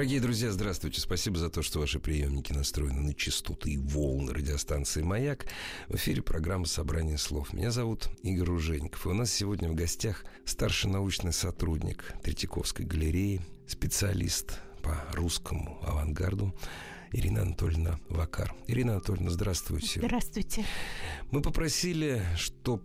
Дорогие друзья, здравствуйте. Спасибо за то, что ваши приемники настроены на частоты и волны радиостанции «Маяк». В эфире программа «Собрание слов». Меня зовут Игорь Ружеников. И у нас сегодня в гостях старший научный сотрудник Третьяковской галереи, специалист по русскому авангарду Ирина Анатольевна Вакар. Ирина Анатольевна, здравствуйте. Здравствуйте. Мы попросили, чтобы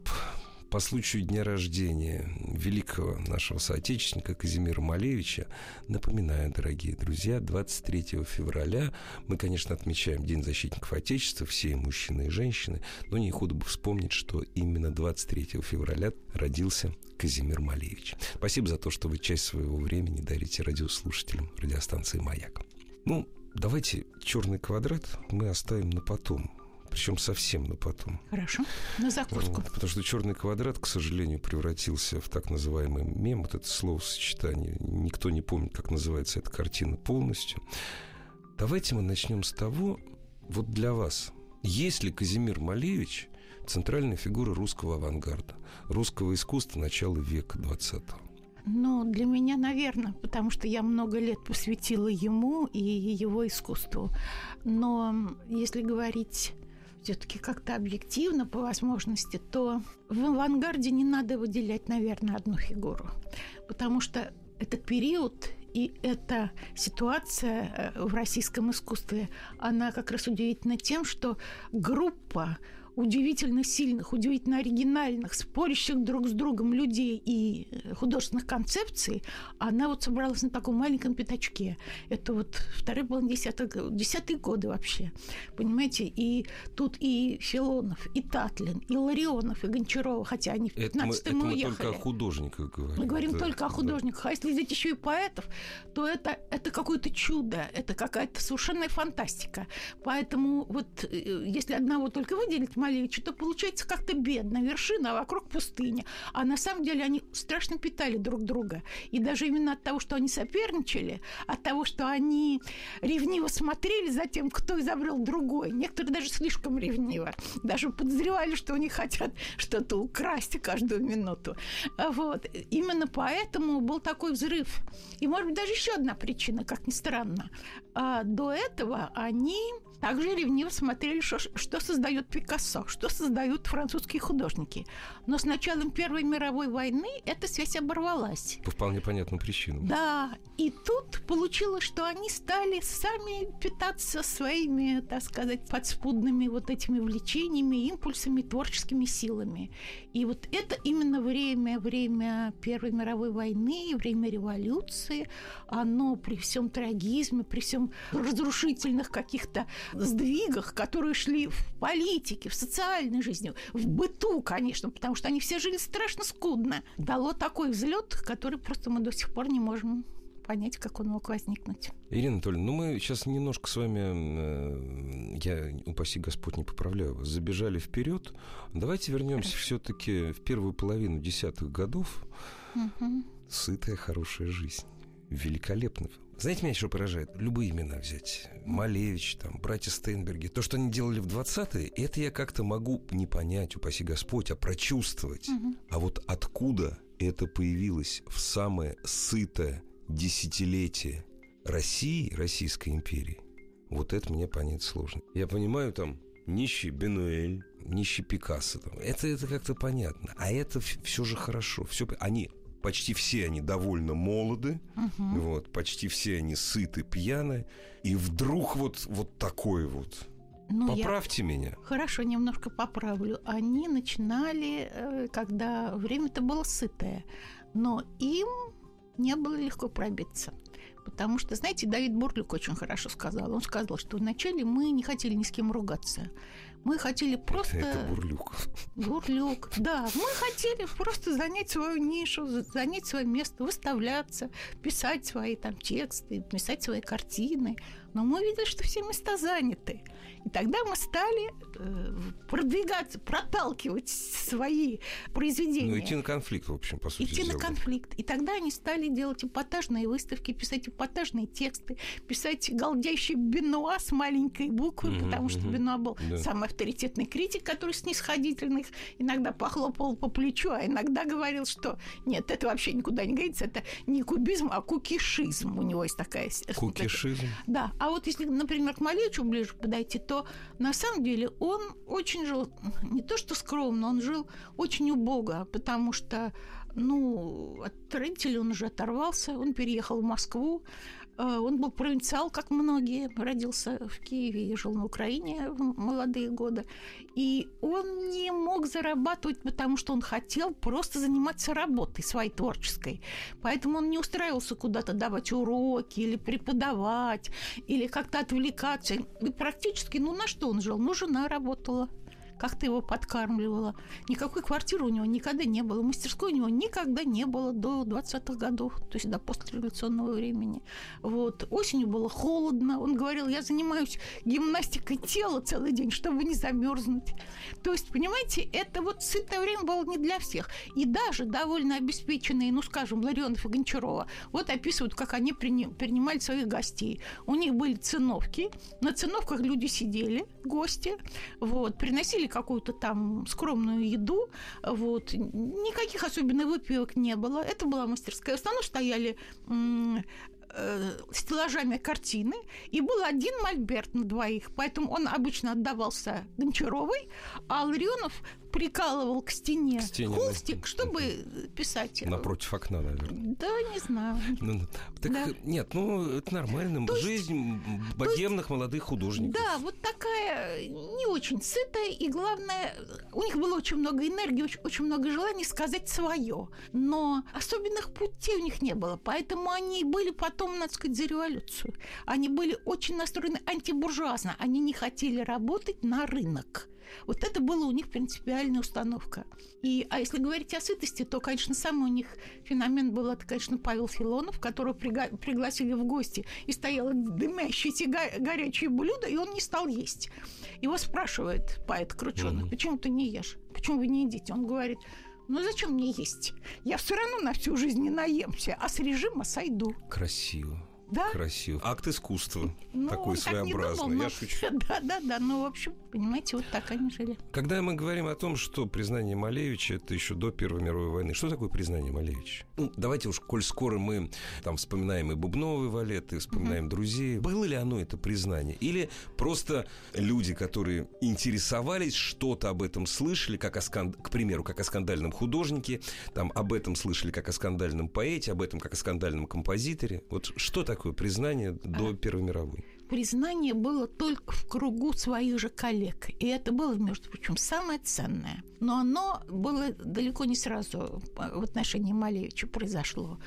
по случаю дня рождения великого нашего соотечественника Казимира Малевича. Напоминаю, дорогие друзья, 23 февраля мы, конечно, отмечаем День защитников Отечества, все мужчины и женщины, но не худо бы вспомнить, что именно 23 февраля родился Казимир Малевич. Спасибо за то, что вы часть своего времени дарите радиослушателям радиостанции «Маяк». Ну, давайте черный квадрат мы оставим на потом причем совсем на потом. Хорошо, на закуску. Потому что черный квадрат, к сожалению, превратился в так называемый мем, вот это словосочетание. Никто не помнит, как называется эта картина полностью. Давайте мы начнем с того, вот для вас, есть ли Казимир Малевич центральная фигура русского авангарда, русского искусства начала века 20-го? Ну, для меня, наверное, потому что я много лет посвятила ему и его искусству. Но если говорить все-таки как-то объективно по возможности, то в авангарде не надо выделять, наверное, одну фигуру. Потому что этот период и эта ситуация э, в российском искусстве, она как раз удивительна тем, что группа удивительно сильных, удивительно оригинальных, спорящих друг с другом людей и э, художественных концепций, она вот собралась на таком маленьком пятачке. Это вот вторые половина десятых, десятые годы вообще. Понимаете? И тут и Филонов, и Татлин, и Ларионов, и Гончарова, хотя они в 15 мы, мы уехали. только о художниках говорим. Мы говорим да, только о художниках. Да. А если взять еще и поэтов, то это, это какое-то чудо, это какая-то совершенная фантастика. Поэтому вот э, если одного только выделить, Малевича, то получается как-то бедно. Вершина, а вокруг пустыня. А на самом деле они страшно питали друг друга. И даже именно от того, что они соперничали, от того, что они ревниво смотрели за тем, кто изобрел другой. Некоторые даже слишком ревниво. Даже подозревали, что они хотят что-то украсть каждую минуту. Вот. Именно поэтому был такой взрыв. И, может быть, даже еще одна причина, как ни странно. А до этого они также ревниво смотрели, что, что создает Пикассо, что создают французские художники. Но с началом Первой мировой войны эта связь оборвалась. По вполне понятным причинам. Да, и тут получилось, что они стали сами питаться своими, так сказать, подспудными вот этими влечениями, импульсами, творческими силами. И вот это именно время, время Первой мировой войны, время революции, оно при всем трагизме, при всем разрушительных каких-то сдвигах, которые шли в политике, в социальной жизни, в быту, конечно, потому что они все жили страшно скудно, дало такой взлет, который просто мы до сих пор не можем понять, как он мог возникнуть. Ирина Анатольевна, ну мы сейчас немножко с вами, э, я, упаси Господь, не поправляю вас, забежали вперед. Давайте вернемся все-таки в первую половину десятых годов. Угу. Сытая, хорошая жизнь. Великолепно. Знаете, меня еще поражает? Любые имена взять. Малевич, там, братья Стейнберги. То, что они делали в 20-е, это я как-то могу не понять, упаси Господь, а прочувствовать. Угу. А вот откуда это появилось в самое сытое десятилетие России, Российской империи, вот это мне понять сложно. Я понимаю, там, нищий Бенуэль, нищий Пикассо. Там. Это, это как-то понятно. А это все же хорошо. Все, они почти все они довольно молоды, угу. вот, почти все они сыты, пьяны, и вдруг вот, вот такой вот. Ну, Поправьте я... меня. Хорошо, немножко поправлю. Они начинали, э, когда время-то было сытое, но им не было легко пробиться. Потому что, знаете, Давид Бурлюк очень хорошо сказал. Он сказал, что вначале мы не хотели ни с кем ругаться. Мы хотели просто... Это Бурлюк. Бурлюк, да. Мы хотели просто занять свою нишу, занять свое место, выставляться, писать свои там тексты, писать свои картины. Но мы видели, что все места заняты. И тогда мы стали э, продвигаться, проталкивать свои произведения. Ну, идти на конфликт, в общем, по сути Идти дела. на конфликт. И тогда они стали делать эпатажные выставки, писать эпатажные тексты, писать галдящий Бенуа с маленькой буквы, Мгм, потому что мгм. Бенуа был Да. самый авторитетный критик, который снисходительных иногда похлопал по плечу, а иногда говорил, что нет, это вообще никуда не годится, это не кубизм, а кукишизм. У него есть такая... Кукишизм. да, а вот если, например, к Малевичу ближе подойти, то на самом деле он очень жил, не то что скромно, он жил очень убого, потому что, ну, от родителей он уже оторвался, он переехал в Москву, он был провинциал, как многие, родился в Киеве и жил на Украине в молодые годы. И он не мог зарабатывать, потому что он хотел просто заниматься работой своей творческой. Поэтому он не устраивался куда-то давать уроки или преподавать, или как-то отвлекаться. И практически, ну на что он жил? Ну, жена работала как-то его подкармливала. Никакой квартиры у него никогда не было. Мастерской у него никогда не было до 20-х годов, то есть до постреволюционного времени. Вот. Осенью было холодно. Он говорил, я занимаюсь гимнастикой тела целый день, чтобы не замерзнуть. То есть, понимаете, это вот сытое время было не для всех. И даже довольно обеспеченные, ну, скажем, Ларионов и Гончарова, вот описывают, как они прини- принимали своих гостей. У них были циновки, на циновках люди сидели, гости, вот, приносили какую-то там скромную еду, вот, никаких особенных выпивок не было, это была мастерская. В основном стояли э, стеллажами картины, и был один мольберт на двоих, поэтому он обычно отдавался Гончаровой, а Ларионов прикалывал к стене, К стене, да. холстик, чтобы писать. Напротив окна, наверное. Да, не знаю. Ну, так Да. нет, ну это нормально. То есть- Жизнь богемных молодых художников. Да, вот такая не очень сытая, и главное, у них было очень много энергии, очень, очень много желаний сказать свое. Но особенных путей у них не было, поэтому они были потом, надо сказать, за революцию. Они были очень настроены антибуржуазно, они не хотели работать на рынок. Вот это была у них принципиальная установка. И, а если говорить о сытости, то, конечно, самый у них феномен был, это, конечно, Павел Филонов, которого прига- пригласили в гости, и стояло дымящееся го- горячее блюдо, и он не стал есть. Его спрашивает поэт Крученый, Мгм. почему ты не ешь? Почему вы не едите? Он говорит, ну зачем мне есть? Я все равно на всю жизнь не наемся, а с режима сойду. Красиво. Да? Красиво. Акт искусства. Ну, Такой он так своеобразный. думал, Я но- шучу. Да, да, да. Ну, в общем, понимаете, вот так они жили. Когда мы говорим о том, что признание Малевича это еще до Первой мировой войны, что такое признание Малевича? Ну, давайте уж, коль скоро мы там вспоминаем и Бубновый валет, и вспоминаем друзей, было ли оно это признание? Или просто люди, которые интересовались, что-то об этом слышали, как о скан- к примеру, как о скандальном художнике, там об этом слышали как о скандальном поэте, об этом как о скандальном композиторе. Вот что такое признание до Первой мировой? Признание было только в кругу своих же коллег. И это было, между прочим, самое ценное. Но оно было далеко не сразу в отношении Малевича произошло.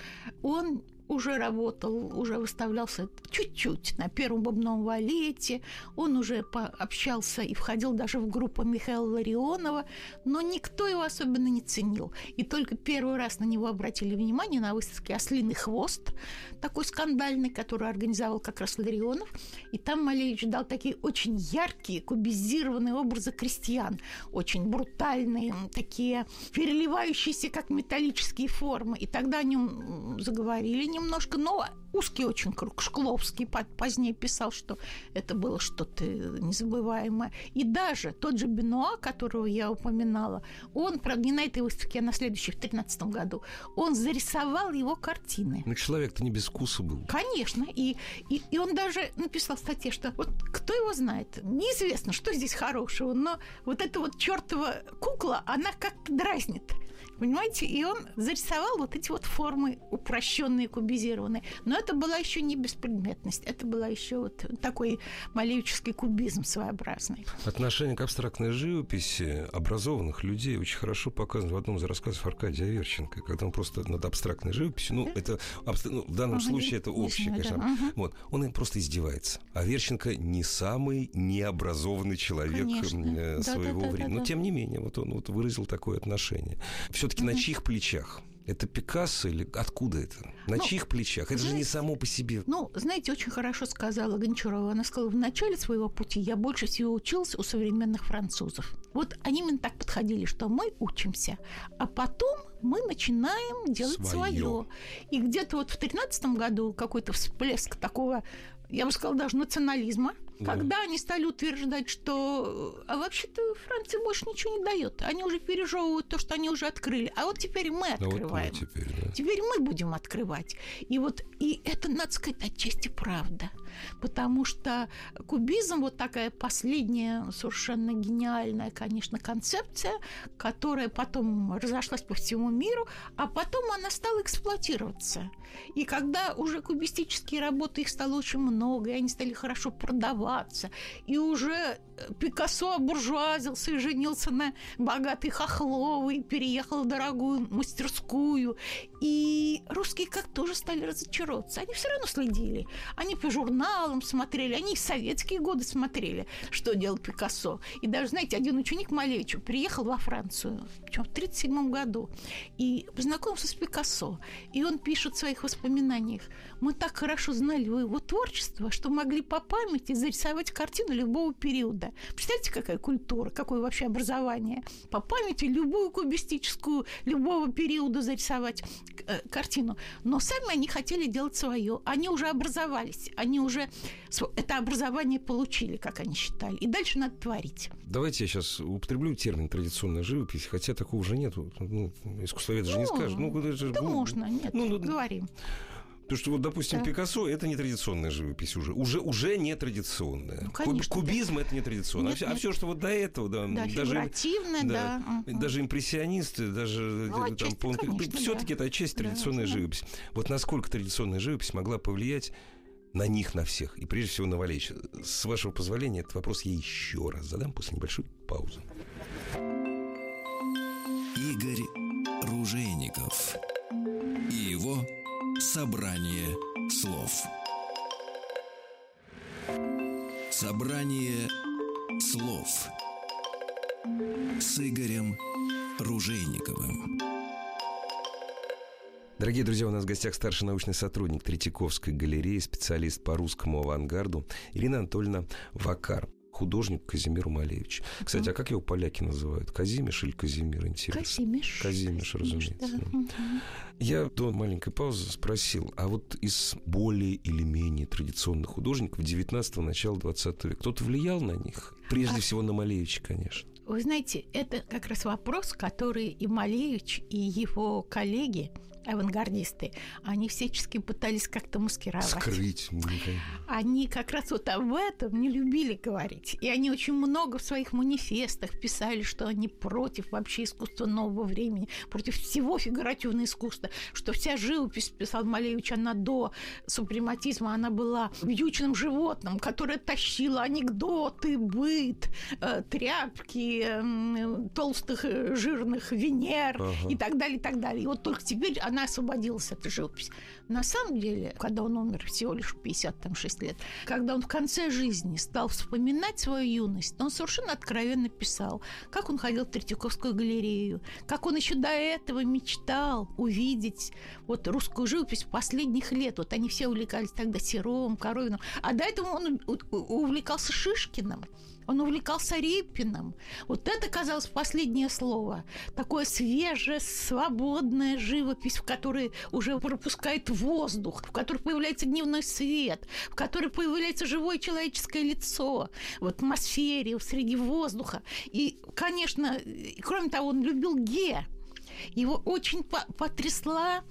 Он уже работал, уже выставлялся чуть-чуть на первом бубном валете, он уже общался и входил даже в группу Михаила Ларионова, но никто его особенно не ценил. И только первый раз на него обратили внимание на выставке «Ослиный хвост», такой скандальный, который организовал как раз Ларионов. И там Малевич дал такие очень яркие, кубизированные образы крестьян, очень брутальные, такие переливающиеся, как металлические формы. И тогда о нем заговорили немножко, но узкий очень круг. Шкловский позднее писал, что это было что-то незабываемое. И даже тот же Бенуа, которого я упоминала, он, правда, не на этой выставке, а на следующей, в 13 году, он зарисовал его картины. Ну, человек-то не без вкуса был. Конечно. И, и, и он даже написал в статье, что вот кто его знает, неизвестно, что здесь хорошего, но вот эта вот чертова кукла, она как-то дразнит. Понимаете? И он зарисовал вот эти вот формы упрощенные, кубизированные. Но это была еще не беспредметность, это была еще вот такой малевический кубизм своеобразный. Отношение к абстрактной живописи образованных людей очень хорошо показано в одном из рассказов Аркадия Аверченко, когда он просто над абстрактной живописью, ну, это ну, в данном ага, случае это общее, конечно, да. угу. вот, он им просто издевается. Аверченко не самый необразованный человек конечно. своего да, да, времени, да, но тем не менее, вот он вот выразил такое отношение. Все все-таки угу. на чьих плечах Это Пикассо или откуда это? На ну, чьих плечах? Это знаете, же не само по себе. Ну, знаете, очень хорошо сказала Гончарова. Она сказала, в начале своего пути я больше всего учился у современных французов. Вот они именно так подходили, что мы учимся, а потом мы начинаем делать свое. свое. И где-то вот в 2013 году какой-то всплеск такого я бы сказала, даже национализма, да. когда они стали утверждать, что а вообще-то Франция больше ничего не дает. Они уже пережевывают то, что они уже открыли. А вот теперь мы открываем. вот теперь, да. теперь мы будем открывать. И вот и это, надо сказать, отчасти правда потому что кубизм вот такая последняя совершенно гениальная, конечно, концепция, которая потом разошлась по всему миру, а потом она стала эксплуатироваться. И когда уже кубистические работы, их стало очень много, и они стали хорошо продаваться, и уже Пикассо обуржуазился и женился на богатой Хохловой, переехал в дорогую мастерскую. И русские как тоже стали разочаровываться. Они все равно следили. Они по журналам смотрели, они в советские годы смотрели, что делал Пикассо. И даже, знаете, один ученик Малевича приехал во Францию, причем в 1937 году, и познакомился с Пикассо. И он пишет в своих воспоминаниях, мы так хорошо знали его творчество, что могли по памяти зарисовать картину любого периода. Представляете, какая культура, какое вообще образование. По памяти любую кубистическую, любого периода зарисовать э, картину. Но сами они хотели делать свое. Они уже образовались, они уже это образование получили, как они считали. И дальше надо творить. Давайте я сейчас употреблю термин традиционная живопись, хотя такого уже нет. Ну, искусствовед же ну, не скажет. Ну, это же, да ну, можно, нет, ну, ну, говорим. Потому что вот, допустим, да. Пикассо это не традиционная живопись уже. Уже, уже не традиционная. Ну, конечно, Кубизм да. это не традиционное. Нет, а, все, нет. а все, что вот до этого, да, да даже, да, да. даже импрессионисты, даже ну, э, там, пол... все-таки да. это отчасти традиционная да, живопись. Вот насколько традиционная живопись могла повлиять на них, на всех, и прежде всего на Валерьевича. С вашего позволения, этот вопрос я еще раз задам после небольшой паузы. Игорь Ружейников и его Собрание слов. Собрание слов. С Игорем Ружейниковым. Дорогие друзья, у нас в гостях старший научный сотрудник Третьяковской галереи, специалист по русскому авангарду Ирина Анатольевна Вакар художник Казимир Малевич. Кстати, а как его поляки называют? Казимиш или Казимир, интересно? Казимиш. Казимиш, разумеется. Да. Я до маленькой паузы спросил, а вот из более или менее традиционных художников 19-го, начала 20 века, кто-то влиял на них? Прежде а... всего на Малевича, конечно. Вы знаете, это как раз вопрос, который и Малевич, и его коллеги – авангардисты, они всячески пытались как-то маскировать. Скрыть. Они как раз вот об этом не любили говорить. И они очень много в своих манифестах писали, что они против вообще искусства нового времени, против всего фигуративного искусства, что вся живопись, писал Малевич, она до супрематизма, она была вьючным животным, которое тащило анекдоты, быт, э, тряпки, э, толстых э, жирных Венер ага. и так далее, и так далее. И вот только теперь она она освободилась от живописи. На самом деле, когда он умер всего лишь 56 лет, когда он в конце жизни стал вспоминать свою юность, он совершенно откровенно писал, как он ходил в Третьяковскую галерею, как он еще до этого мечтал увидеть вот русскую живопись последних лет. Вот они все увлекались тогда Серовым, Коровиным, а до этого он увлекался Шишкиным. Он увлекался Репиным. Вот это, казалось, последнее слово. Такое свежее, свободная живопись, в которой уже пропускает воздух, в которой появляется дневной свет, в которой появляется живое человеческое лицо в атмосфере, среди воздуха. И, конечно, кроме того, он любил Ге, его очень потрясла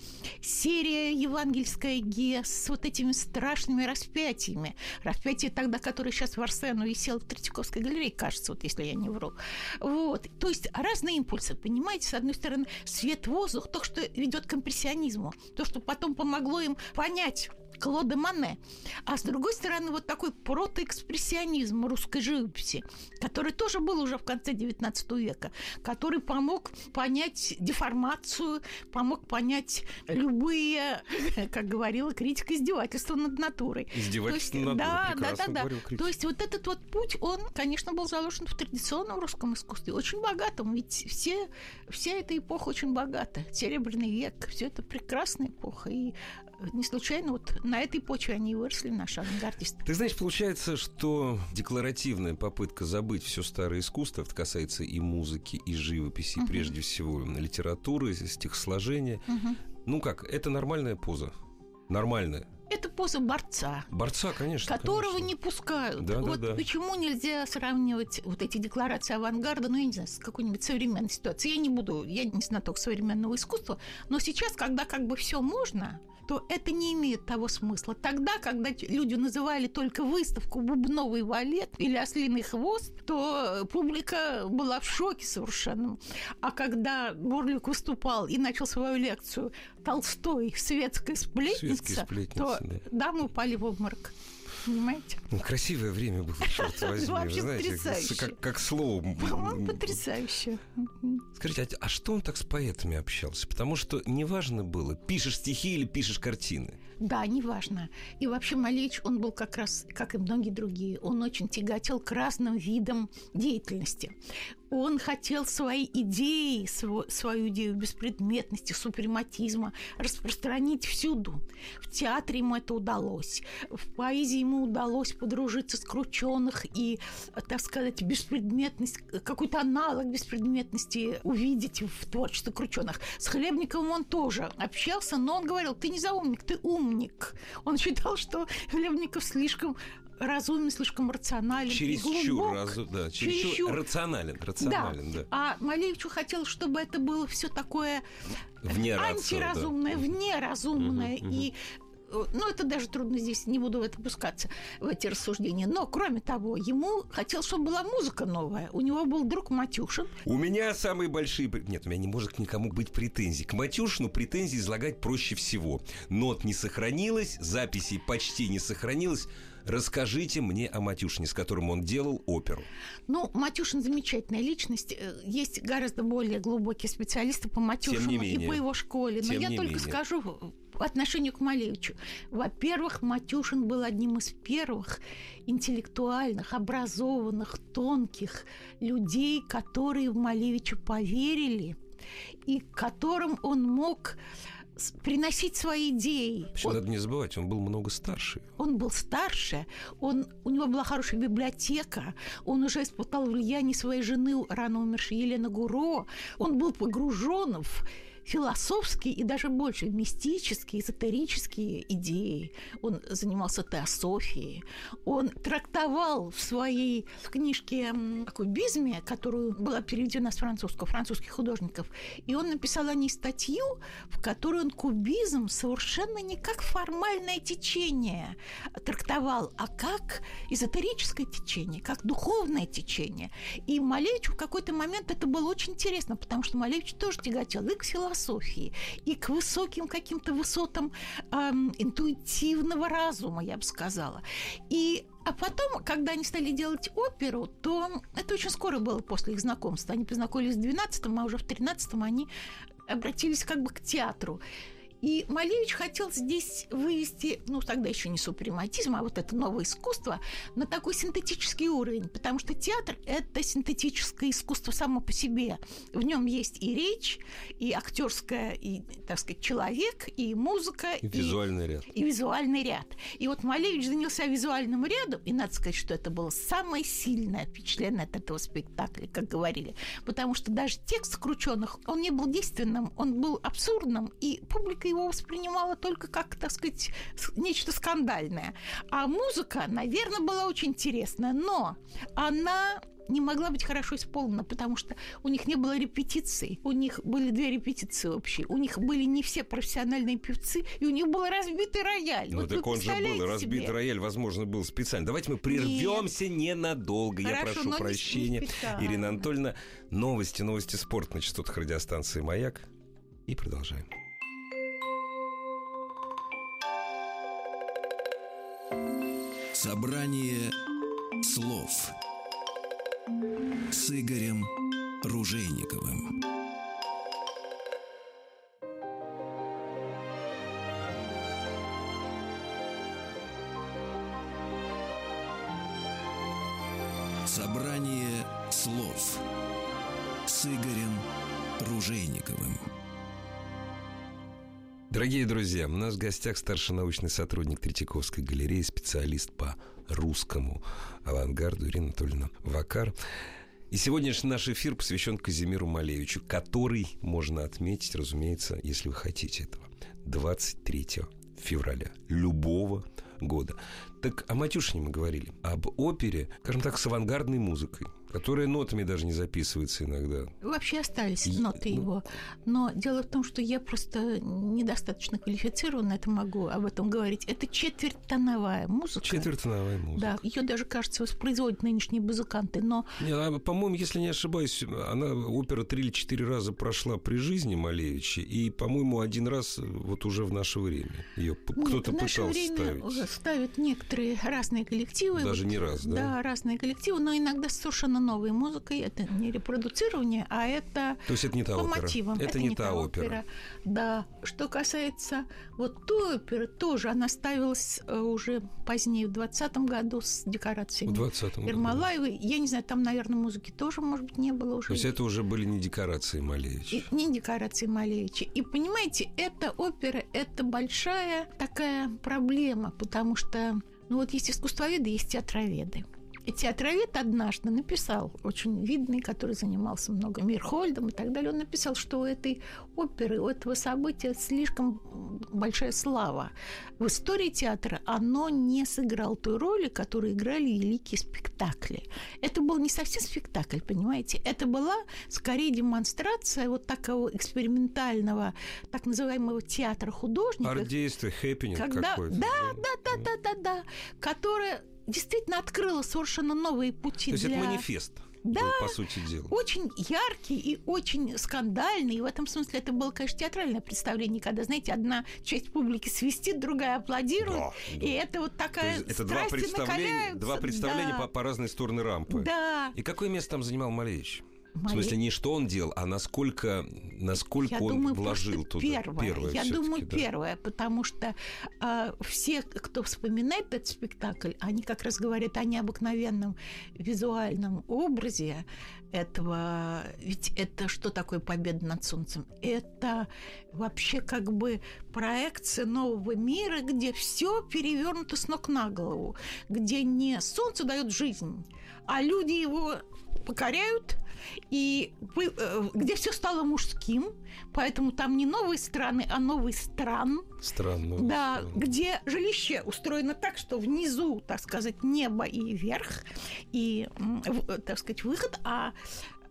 серия евангельская Ге с вот этими страшными распятиями. Распятие тогда, которое сейчас в Арсену висел в Третьяковской галерее, кажется, вот если я не вру. Вот. То есть разные импульсы, понимаете? С одной стороны, свет, воздух, то, что ведет к импрессионизму, то, что потом помогло им понять Клода Мане. А с другой стороны, вот такой протоэкспрессионизм русской живописи, который тоже был уже в конце XIX века, который помог понять деформацию, помог понять любые, как говорила критика, издевательства над натурой. Издевательство над натурой, да, да, да, да. То есть вот этот вот путь, он, конечно, был заложен в традиционном русском искусстве, очень богатом, ведь все, вся эта эпоха очень богата. Серебряный век, все это прекрасная эпоха, и не случайно вот на этой почве они и выросли, наши авангардисты. Ты знаешь, получается, что декларативная попытка забыть все старое искусство, это касается и музыки, и живописи, uh-huh. прежде всего литературы, стихосложения. Uh-huh. Ну как, это нормальная поза? Нормальная. Это поза борца. Борца, конечно. Которого конечно. не пускают. Да, вот да, да. почему нельзя сравнивать вот эти декларации авангарда, ну, я не знаю, с какой-нибудь современной ситуацией. Я не буду, я не знаток современного искусства, но сейчас, когда как бы все можно, то это не имеет того смысла. Тогда, когда люди называли только выставку «Бубновый валет» или «Ослиный хвост», то публика была в шоке совершенно. А когда Борлик выступал и начал свою лекцию «Толстой. Светская сплетница», сплетница то да. дамы упали в обморок понимаете? Ну, красивое время было, черт возьми. Вообще знаете, как, как слово. По-моему, потрясающе. Скажите, а, а что он так с поэтами общался? Потому что неважно было, пишешь стихи или пишешь картины. Да, неважно. И вообще Малевич, он был как раз, как и многие другие, он очень тяготел к разным видам деятельности он хотел свои идеи, свою идею беспредметности, супрематизма распространить всюду. В театре ему это удалось. В поэзии ему удалось подружиться с крученых и, так сказать, беспредметность, какой-то аналог беспредметности увидеть в творчестве крученых. С Хлебниковым он тоже общался, но он говорил, ты не заумник, ты умник. Он считал, что Хлебников слишком разумен, слишком рационален. Чересчур, разу, да, чересчур, чересчур рационален, рационален, да. да. А Малевичу хотел, чтобы это было все такое вне антиразумное, да. внеразумное. Угу, и ну, это даже трудно здесь, не буду в это пускаться, в эти рассуждения. Но, кроме того, ему хотел, чтобы была музыка новая. У него был друг Матюшин. У меня самые большие... Нет, у меня не может никому быть претензий. К Матюшину претензии излагать проще всего. Нот не сохранилось, записей почти не сохранилось. Расскажите мне о Матюшине, с которым он делал оперу. Ну, Матюшин замечательная личность. Э, есть гораздо более глубокие специалисты по Матюшину и по его школе. Но я только менее. скажу по отношению к Малевичу. Во-первых, Матюшин был одним из первых интеллектуальных, образованных, тонких людей, которые в Малевича поверили и которым он мог приносить свои идеи. Еще он, надо не забывать, он был много старше. Он был старше, он, у него была хорошая библиотека, он уже испытал влияние своей жены, рано умершей Елены Гуро, он был погружен в философские и даже больше мистические, эзотерические идеи. Он занимался теософией. Он трактовал в своей в книжке «Кубизме», которую была переведена с французского, французских художников, и он написал о ней статью, в которой он кубизм совершенно не как формальное течение трактовал, а как эзотерическое течение, как духовное течение. И Малевичу в какой-то момент это было очень интересно, потому что Малевич тоже тяготел и к философии, философии и к высоким каким-то высотам эм, интуитивного разума, я бы сказала. И а потом, когда они стали делать оперу, то это очень скоро было после их знакомства. Они познакомились в 12-м, а уже в 13-м они обратились как бы к театру. И Малевич хотел здесь вывести, ну, тогда еще не супрематизм, а вот это новое искусство, на такой синтетический уровень, потому что театр – это синтетическое искусство само по себе. В нем есть и речь, и актерская, и, так сказать, человек, и музыка. И, и визуальный ряд. И визуальный ряд. И вот Малевич занялся визуальным рядом, и надо сказать, что это было самое сильное впечатление от этого спектакля, как говорили. Потому что даже текст скрученных, он не был действенным, он был абсурдным, и публика его воспринимала только как, так сказать, нечто скандальное. А музыка, наверное, была очень интересная, но она не могла быть хорошо исполнена, потому что у них не было репетиций. У них были две репетиции общие. У них были не все профессиональные певцы, и у них был разбитый рояль. Ну, вот так он же был. Разбитый себе? рояль, возможно, был специально. Давайте мы прервемся ненадолго. Хорошо, Я прошу прощения. Ирина Анатольевна, новости, новости спорта на частотах радиостанции «Маяк». И продолжаем. Собрание слов с Игорем Ружейниковым. Собрание слов с Игорем Ружейниковым. Дорогие друзья, у нас в гостях старший научный сотрудник Третьяковской галереи, специалист по русскому авангарду Ирина Анатольевна Вакар. И сегодняшний наш эфир посвящен Казимиру Малевичу, который можно отметить, разумеется, если вы хотите этого, 23 февраля любого года. Так о Матюшине мы говорили, об опере, скажем так, с авангардной музыкой, которая нотами даже не записывается иногда. Вообще остались И- ноты ну- его. Но дело в том, что я просто недостаточно квалифицирована, это могу об этом говорить. Это четвертьтоновая музыка. Четвертоновая музыка. Да, ее даже, кажется, воспроизводят нынешние музыканты, но Не, а, по-моему, если не ошибаюсь, она опера три или четыре раза прошла при жизни Малевича, и, по-моему, один раз э, вот уже в наше время ее кто-то пытался время ставить. ставят некоторые разные коллективы. Даже не раз, да? Да, разные коллективы, но иногда совершенно новой музыкой. Это не репродуцирование, а это То есть это не та по опера. мотивам. Это, не, та опера. Да. Что касается вот той оперы, тоже она ставилась э, уже позднее, в 20 году с В декорациями 20-м году. Ермолаевой. Я не знаю, там, наверное, музыки тоже, может быть, не было уже. То есть это уже были не декорации Малевича. И не декорации Малевича. И понимаете, эта опера – это большая такая проблема, потому что, ну вот есть искусствоведы, есть театроведы. Театровед однажды написал, очень видный, который занимался много Мирхольдом и так далее, он написал, что у этой оперы, у этого события слишком большая слава. В истории театра оно не сыграло той роли, которую играли великие спектакли. Это был не совсем спектакль, понимаете? Это была скорее демонстрация вот такого экспериментального, так называемого театра художников. Арт-действие, хэппенинг какой-то. да, да, да, да, да, да, которая действительно открыла совершенно новые пути То есть для... это манифест, Да. был, по сути дела. Очень яркий и очень скандальный. И в этом смысле это было, конечно, театральное представление, когда, знаете, одна часть публики свистит, другая аплодирует. Да, да. И это вот такая это два представления, накаляются. два представления Да. по, по разные стороны рампы. Да. И какое место там занимал Малевич? В Мале- смысле, не что он делал, а насколько, насколько Я он думаю, вложил туда. первое. Я всё-таки, думаю, да. первое, потому что а, все, кто вспоминает этот спектакль, они как раз говорят о необыкновенном визуальном образе этого. Ведь это что такое победа над солнцем? Это вообще как бы проекция нового мира, где все перевернуто с ног на голову, где не солнце дает жизнь, а люди его покоряют, и вы- э, где все стало мужским, поэтому там не новые страны, а новый стран, Странно. да, где жилище устроено так, что внизу, так сказать, небо и верх, и, э, так сказать, выход, а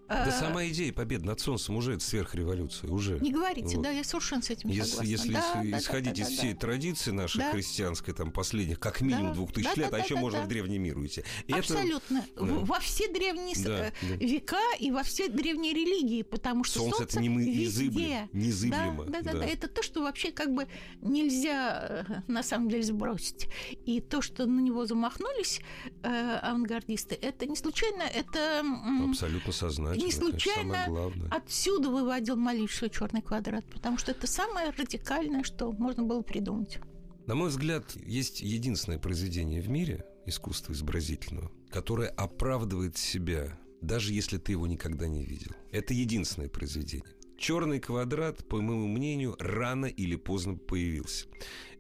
Да э, сама идея победы над солнцем уже это сверхреволюция, уже. не говорите, Вот. да, я совершенно с этим Если, согласна. если Да, ис- да, да, исходить да, из да, всей да. традиции нашей Да. христианской, там, последних, как минимум Да. двух тысяч Да, да, лет, а да, еще да, можно да. в древний мир уйти. Это- Абсолютно. да. Во все древние Да, э, да. века и во все древние религии, потому что Солнце солнце, это не мы- везде. незыблемо, Да, да, да, да. да. Это то, что вообще как бы нельзя э, на самом деле сбросить. И то, что на него замахнулись э, авангардисты, это не случайно, это Абсолютно сознательно. Не случайно отсюда выводил свой черный квадрат, потому что это самое радикальное, что можно было придумать. На мой взгляд, есть единственное произведение в мире искусства изобразительного, которое оправдывает себя, даже если ты его никогда не видел. Это единственное произведение. Черный квадрат, по моему мнению, рано или поздно появился.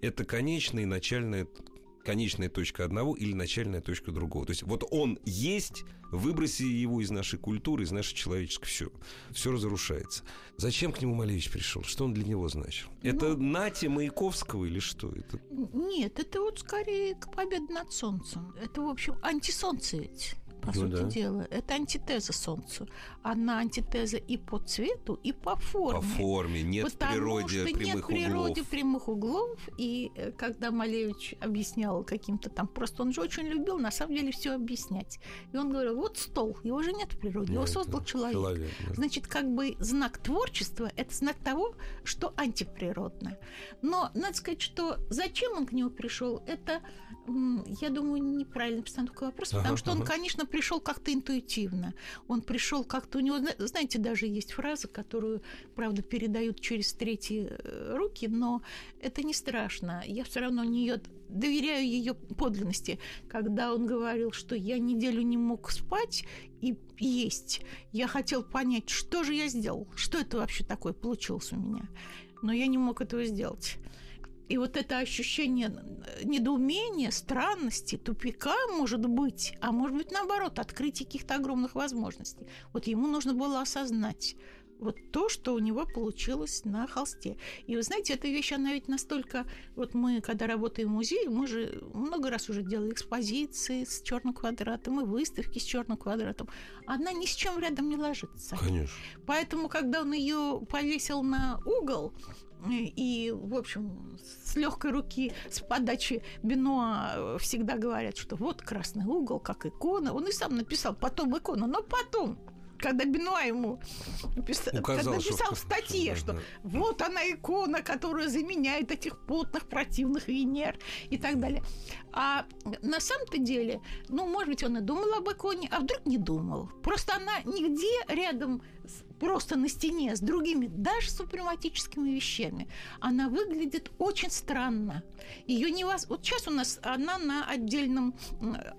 Это конечная и начальная конечная точка одного или начальная точка другого. То есть вот он есть, выброси его из нашей культуры, из нашей человеческой, все. Все разрушается. Зачем к нему Малевич пришел? Что он для него значил? Это Нати Маяковского или что? Это Нет, это вот скорее к победе над солнцем. Это, в общем, антисолнце ведь. По Ну сути да. дела. Это антитеза Солнцу. Она антитеза и по цвету, и по форме. По форме, нет в Потому природе что прямых нет в природе углов. прямых углов. И э, когда Малевич объяснял каким-то там... Просто он же очень любил, на самом деле, все объяснять. И он говорил, вот стол, его же нет в природе, его Нет, создал да, человек. человек, да. Значит, как бы знак творчества – это знак того, что антиприродно. Но надо сказать, что зачем он к нему пришел, это, я думаю, неправильно постановка вопроса, Ага, потому что он, ага. конечно, пришел как-то интуитивно. Он пришел как-то у него, зна- знаете, даже есть фраза, которую, правда, передают через третьи э, руки, но это не страшно. Я все равно нее доверяю ее подлинности, когда он говорил, что я неделю не мог спать и есть. Я хотел понять, что же я сделал, что это вообще такое получилось у меня. Но я не мог этого сделать. И вот это ощущение недоумения, странности, тупика, может быть, а может быть, наоборот, открытие каких-то огромных возможностей. Вот ему нужно было осознать вот то, что у него получилось на холсте. И вы знаете, эта вещь, она ведь настолько... Вот мы, когда работаем в музее, мы же много раз уже делали экспозиции с черным квадратом и выставки с черным квадратом. Она ни с чем рядом не ложится. Конечно. Поэтому, когда он ее повесил на угол, э, и, в общем, с легкой руки, с подачи Бенуа всегда говорят, что вот красный угол, как икона. Он и сам написал потом икону, но потом, когда Бенуа ему пис- Указал, когда что- написал в статье, Да, что да. вот она икона, которая заменяет этих потных противных Венер и так далее. А на самом-то деле, ну, может быть, он и думал об иконе, а вдруг не думал. Просто она нигде рядом, с- просто на стене с другими, даже супрематическими вещами, она выглядит очень странно. Ее не вас... Вот сейчас у нас она на отдельном...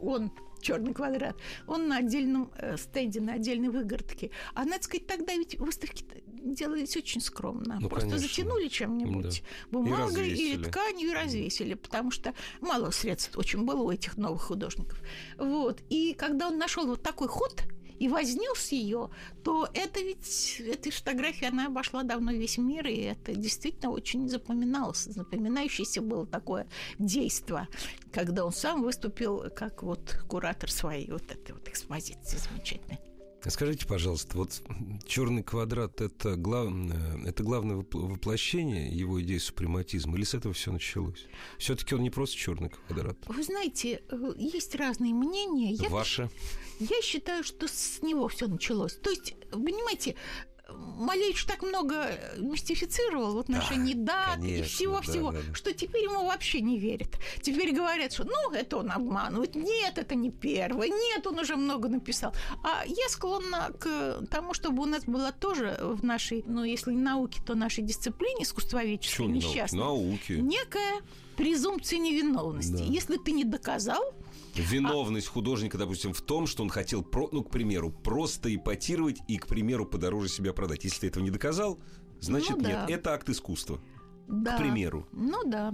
Он черный квадрат, он на отдельном э, стенде, на отдельной выгородке. А, надо сказать, тогда ведь выставки делались очень скромно. Ну, Просто конечно. затянули чем-нибудь И бумагой или тканью и развесили, потому что мало средств очень было у этих новых художников. Вот. И когда он нашел вот такой ход и вознес ее, то это ведь, эта фотография, она обошла давно весь мир, и это действительно очень запоминалось. Запоминающееся было такое действо, когда он сам выступил как вот куратор своей вот этой вот экспозиции замечательной. Скажите, пожалуйста, вот черный квадрат это, глав... э, это главное вопл- воплощение его идеи супрематизма, или с этого все началось? Все-таки он не просто черный квадрат. Вы знаете, э, есть разные мнения. Я Ваше? Я считаю, что с него все началось. То есть, понимаете, Малевич так много мистифицировал в отношении дат и конечно, всего-всего, да, да, да. что теперь ему вообще не верят. Теперь говорят, что ну, это он обманывает. Нет, это не первый. Нет, он уже много написал. А я склонна к тому, чтобы у нас была тоже в нашей, ну, если не науке, то нашей дисциплине искусствоведческой несчастной, Науки. некая презумпция невиновности. Да. Если ты не доказал, Виновность художника, допустим, в том, что он хотел, про, ну, к примеру, просто ипотировать и, к примеру, подороже себя продать. Если ты этого не доказал, значит Ну нет. да. Это акт искусства, да. к примеру. Ну да.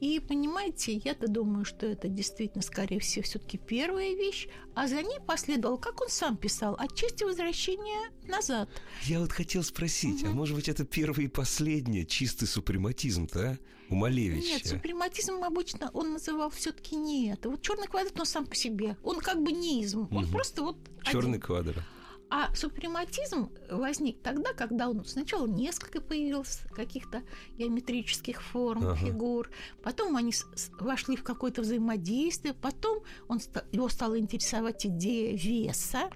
И понимаете, я-то думаю, что это действительно, скорее всего, все-таки первая вещь, а за ней последовал, как он сам писал, отчасти возвращение назад. Я вот хотел спросить, а может быть это первый и последний чистый супрематизм-то, а? У Малевича. Нет, супрематизм обычно он называл все-таки не это. Вот черный квадрат, он сам по себе. Он как бы неизм. Он просто вот Черный один. квадрат. А супрематизм возник тогда, когда он сначала несколько появилось каких-то геометрических форм, Ага. фигур, потом они вошли в какое-то взаимодействие, потом он, его стала интересовать идея веса,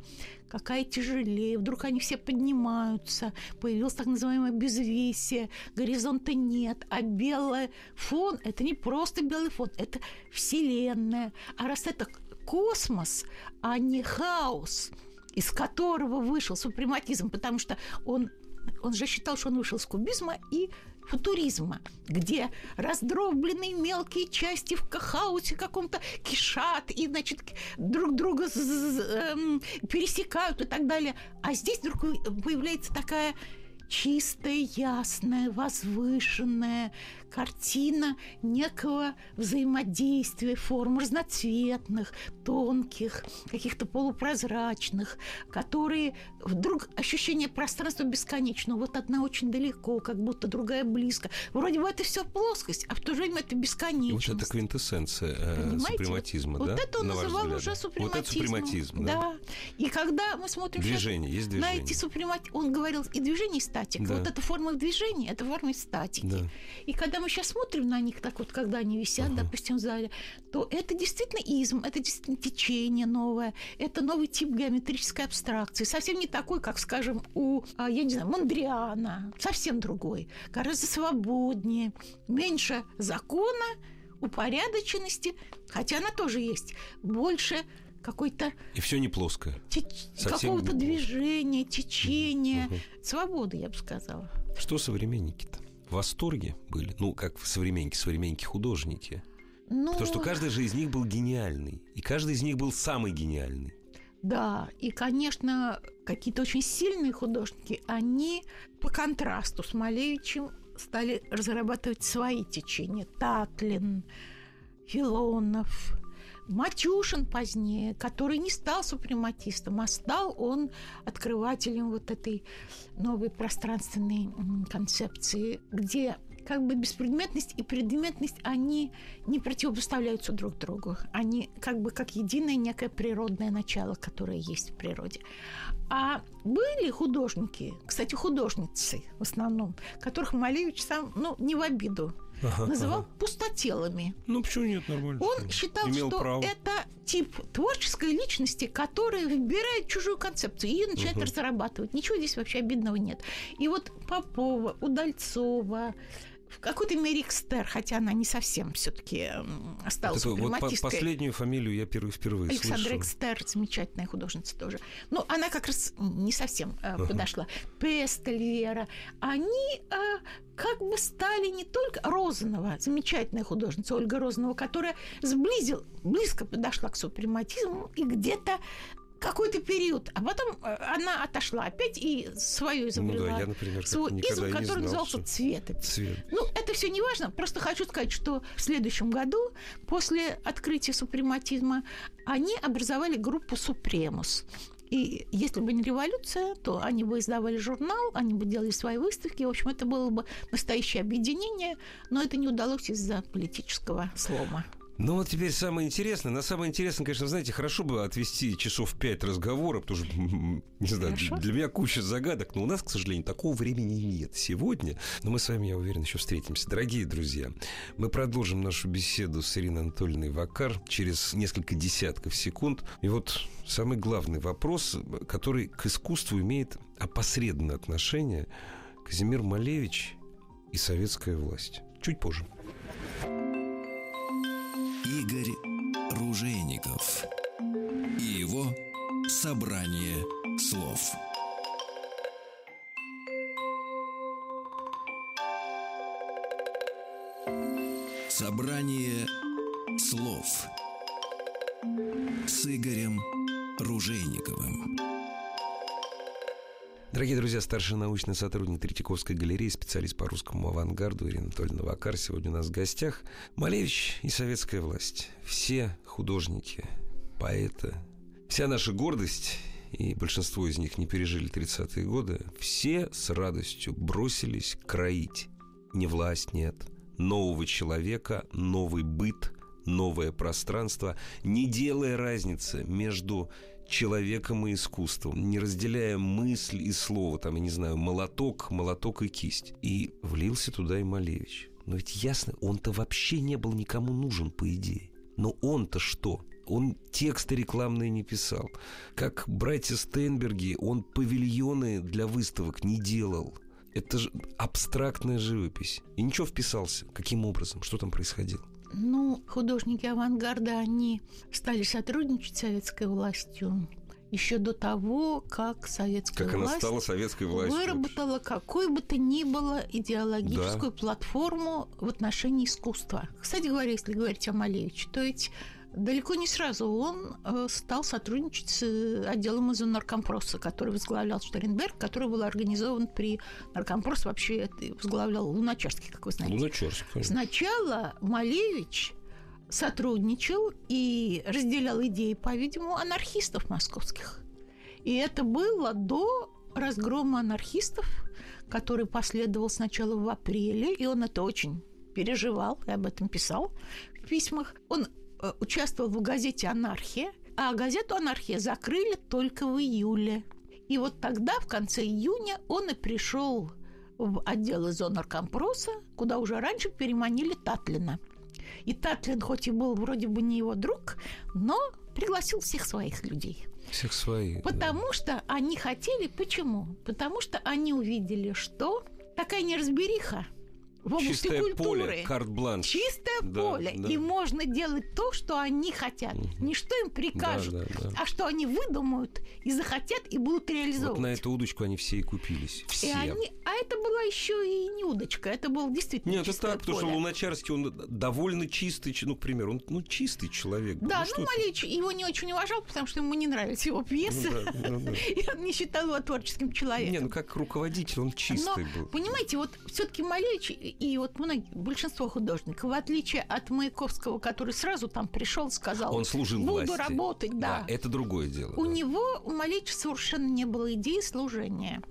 какая тяжелее, вдруг они все поднимаются, появилось так называемое безвесие, горизонта нет, а белый фон – это не просто белый фон, это Вселенная. А раз это космос, а не хаос, из которого вышел супрематизм, потому что он, он же считал, что он вышел из кубизма и футуризма, где раздробленные мелкие части в хаосе каком-то кишат и, значит, друг друга эм, пересекают и так далее. А здесь вдруг появляется такая чистая, ясная, возвышенная картина некого взаимодействия, форм разноцветных, тонких, каких-то полупрозрачных, которые вдруг ощущение пространства бесконечного. Вот одна очень далеко, как будто другая близко. Вроде бы это все плоскость, а в то же время это бесконечность. Вот это квинтэссенция э, супрематизма, вот да? Вот это он называл взгляд? уже супрематизмом. Вот это супрематизм, да. да. И когда мы смотрим движение, есть движение. на эти супрематизмы, он говорил и движение, и статика. Да. Вот это форма движения, это форма статики. Да. И когда мы сейчас смотрим на них, так вот, когда они висят, uh-huh. допустим, в зале, то это действительно изм, это действительно течение новое, это новый тип геометрической абстракции, совсем не такой, как, скажем, у, а, я не знаю, Мондриана, совсем другой, гораздо свободнее, меньше закона, упорядоченности, хотя она тоже есть, больше какой-то... И все не плоское. Теч... Какого-то движения, течения, угу. свободы, я бы сказала. Что современники-то? В восторге были? Ну, как современники, современники художники. Ну... Потому что каждый же из них был гениальный. И каждый из них был самый гениальный. Да, и, конечно, какие-то очень сильные художники, они по контрасту с Малевичем стали разрабатывать свои течения. Татлин, Филонов, Матюшин позднее, который не стал супрематистом, а стал он открывателем вот этой новой пространственной концепции, где как бы беспредметность и предметность, они не противопоставляются друг другу. Они как бы как единое некое природное начало, которое есть в природе. А были художники, кстати, художницы в основном, которых Малевич сам, ну, не в обиду ага, называл ага. пустотелами. Ну, почему нет, нормально. Он считал, Имел что право. это тип творческой личности, которая выбирает чужую концепцию и начинает угу. разрабатывать. Ничего здесь вообще обидного нет. И вот Попова, Удальцова, в какой-то мере Экстер, хотя она не совсем все-таки осталась Это, вот по последнюю фамилию я первый, впервые Александра слышу. Экстер, замечательная художница тоже. Но она как раз не совсем э, ага. подошла. Пестель, Вера. Они э, как бы стали не только Розанова, замечательная художница Ольга Розанова, которая сблизил, близко подошла к супрематизму и где-то какой-то период, а потом э, она отошла опять и свою изобрела. Ну да, я, например, свой изм, который знал, назывался цвет. цвет. Ну, это все не важно. Просто хочу сказать, что в следующем году, после открытия супрематизма, они образовали группу «Супремус». И если бы не революция, то они бы издавали журнал, они бы делали свои выставки. В общем, это было бы настоящее объединение, но это не удалось из-за политического слома. Ну вот теперь самое интересное. На самое интересное, конечно, знаете, хорошо бы отвести часов пять разговора, потому что, не знаю, Хорошо. для меня куча загадок, но у нас, к сожалению, такого времени нет сегодня. Но мы с вами, я уверен, еще встретимся. Дорогие друзья, мы продолжим нашу беседу с Ириной Анатольевной Вакар через несколько десятков секунд. И вот самый главный вопрос, который к искусству имеет опосредованное отношение, Казимир Малевич и советская власть. Чуть позже. Игорь Ружейников и его собрание слов. Собрание слов с Игорем Ружейниковым. Дорогие друзья, старший научный сотрудник Третьяковской галереи, специалист по русскому авангарду Ирина Анатольевна Вакар сегодня у нас в гостях. Малевич и советская власть. Все художники, поэты, вся наша гордость и большинство из них не пережили 30-е годы, все с радостью бросились кроить. Не власть, нет. Нового человека, новый быт, новое пространство, не делая разницы между человеком и искусством, не разделяя мысль и слово, там, я не знаю, молоток, молоток и кисть. И влился туда и Малевич. Но ведь ясно, он-то вообще не был никому нужен, по идее. Но он-то что? Он тексты рекламные не писал. Как братья Стейнберги, он павильоны для выставок не делал. Это же абстрактная живопись. И ничего вписался. Каким образом? Что там происходило? Ну, художники авангарда, они стали сотрудничать с советской властью еще до того, как советская как власть она стала советской властью выработала какую бы то ни было идеологическую да. платформу в отношении искусства. Кстати говоря, если говорить о Малевиче, то ведь Далеко не сразу он э, стал сотрудничать с э, отделом из наркомпроса, который возглавлял Штеренберг, который был организован при наркомпрос вообще возглавлял Луначарский, как вы знаете. Луначарский, конечно. Сначала Малевич сотрудничал и разделял идеи, по-видимому, анархистов московских. И это было до разгрома анархистов, который последовал сначала в апреле, и он это очень переживал и об этом писал в письмах. Он участвовал в газете «Анархия», а газету «Анархия» закрыли только в июле. И вот тогда, в конце июня, он и пришел в отдел изонаркомпроса, куда уже раньше переманили Татлина. И Татлин, хоть и был вроде бы не его друг, но пригласил всех своих людей. Всех своих. Потому да. что они хотели. Почему? Потому что они увидели, что такая неразбериха в области Чистое культуры. поле, карт-бланш. Чистое Да, поле. да. И можно делать то, что они хотят. Не что им прикажут, Да, да, да. а что они выдумают и захотят, и будут реализовывать. Вот на эту удочку они все и купились. И Все. они- а это была еще и не удочка, это был действительно Нет, это так, потому что поле. Луначарский, он довольно чистый, ну, к примеру, он ну, чистый человек. Да, ну, это? Малевич его не очень уважал, потому что ему не нравились его пьесы. Ну да, ну да. И он не считал его творческим человеком. Не, ну как руководитель он Но, чистый был. понимаете, вот все-таки Малевич и- вот многие, большинство художников, в отличие от Маяковского, который сразу там пришел, сказал, Он служил буду власти. работать, да. это другое дело. У да. него, у Малевича совершенно не было идеи служения.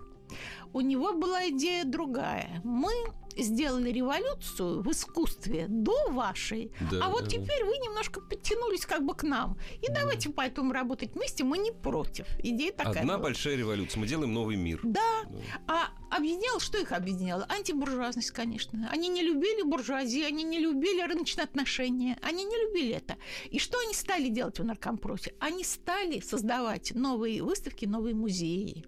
У него была идея другая. Мы сделали революцию в искусстве до вашей, Да, а вот да, да. теперь вы немножко подтянулись как бы к нам. И давайте поэтому работать вместе, мы не против. Идея такая Одна была. большая революция. Мы делаем новый мир. Да, а объединяло, что их объединяло? Антибуржуазность, конечно. Они не любили буржуазии, они не любили рыночные отношения, они не любили это. И что они стали делать в наркомпросе? Они стали создавать новые выставки, новые музеи.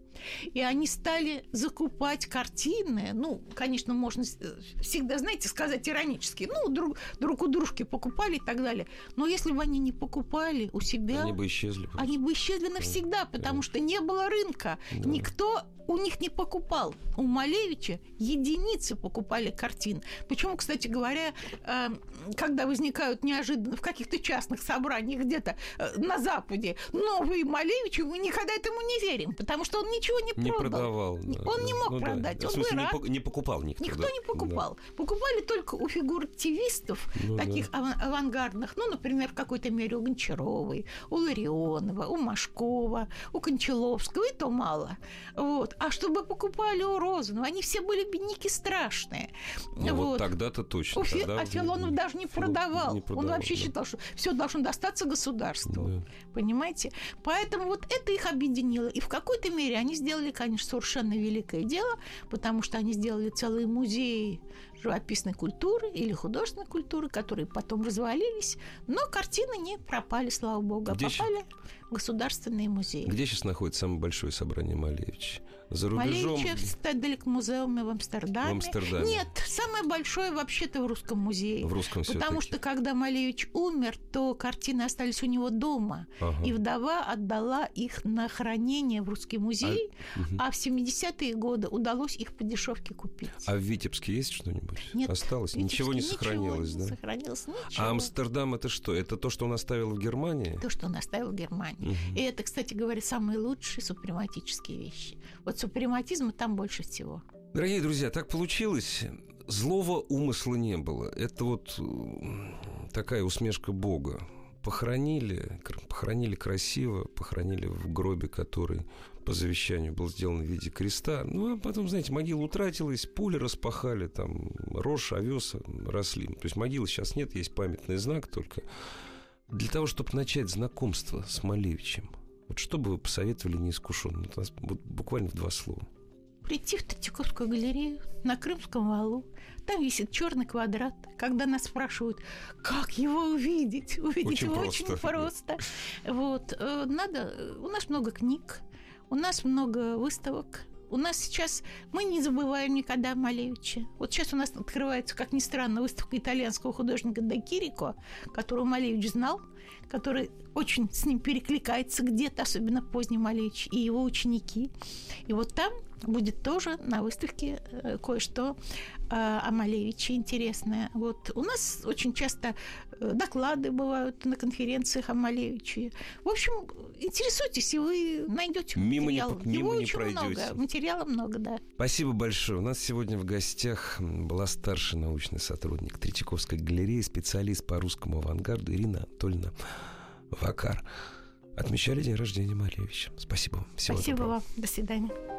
И они стали закупать картины. Ну, конечно, можно э, всегда, знаете, сказать иронически. Ну, друг, друг у дружки покупали и так далее. Но если бы они не покупали у себя... Они бы исчезли. просто. Они бы исчезли навсегда, потому что не было рынка. Да. Никто у них не покупал. У Малевича единицы покупали картин. Почему, кстати говоря, э, когда возникают неожиданно в каких-то частных собраниях где-то э, на Западе новые Малевичи, мы никогда этому не верим, потому что он ничего не, Не продал. продавал. Не- да, Он не да. мог Ну да. продать. В Он смысле, бы не, рад. не покупал никто. Никто да. не покупал. Покупали только у фигуративистов, Ну таких ава- авангардных, ну, например, в какой-то мере у Гончаровой, у Ларионова, у Машкова, у Кончаловского, и то мало. Вот. А чтобы покупали у Розанова, они все были бедняки страшные. Ну, вот Вот. тогда-то точно. У Фи- тогда- а Филонов даже не Филон продавал. не Он продавал, вообще да. считал, что все должно достаться государству. Да. Понимаете? Поэтому вот это их объединило. И в какой-то мере они сделали, конечно, совершенно великое дело, потому что они сделали целые музеи живописной культуры или художественной культуры, которые потом развалились, но картины не пропали, слава богу, а Где щ- попали в государственные музеи. Где сейчас находится самое большое собрание Малевича? За рубежом? Малевича в Стеделек музеуме в Амстердаме. В Амстердаме. Нет, самое большое вообще-то в Русском музее. В русском Потому всё-таки. что когда Малевич умер, то картины остались у него дома. Ага. И вдова отдала их на хранение в Русский музей, Мгм. а, в 70-е годы удалось их по дешевке купить. А в Витебске есть что-нибудь? Нет, Осталось? Ничего не сохранилось, ничего да? не сохранилось, ничего. А Амстердам это что? Это то, что он оставил в Германии? То, что он оставил в Германии. Мгм. И это, кстати говоря, самые лучшие супрематические вещи. Вот супрематизма там больше всего. Дорогие друзья, так получилось. Злого умысла не было. Это вот м, такая усмешка Бога. Похоронили, похоронили красиво, похоронили в гробе, который по завещанию был сделан в виде креста. Ну, а потом, знаете, могила утратилась, пули распахали, там рожь, овес росли. То есть могилы сейчас нет, есть памятный знак только. Для того, чтобы начать знакомство с Малевичем, вот что бы вы посоветовали неискушенным? Вот у нас буквально в два слова. прийти в Третьяковскую галерею на Крымском валу. Там висит черный квадрат. Когда нас спрашивают, как его увидеть, увидеть Очень его просто. очень просто. Вот э, надо. э, У нас много книг, у нас много выставок. У нас сейчас мы не забываем никогда Малевича. Вот сейчас у нас открывается, как ни странно, выставка итальянского художника Де Кирико, которого Малевич знал, который очень с ним перекликается где-то, особенно поздний Малевич и его ученики. И вот там будет тоже на выставке э, кое-что э, о Малевиче интересное. Вот у нас очень часто э, доклады бывают на конференциях о Малевиче. В общем, интересуйтесь, и вы найдете Мимо материал. не, мимо Его не очень пройдете. много, материала много, да. Спасибо большое. У нас сегодня в гостях была старший научный сотрудник Третьяковской галереи, специалист по русскому авангарду Ирина Анатольевна Вакар. Отмечали день рождения Малевича. Спасибо. Всего Спасибо доброго. вам. До свидания.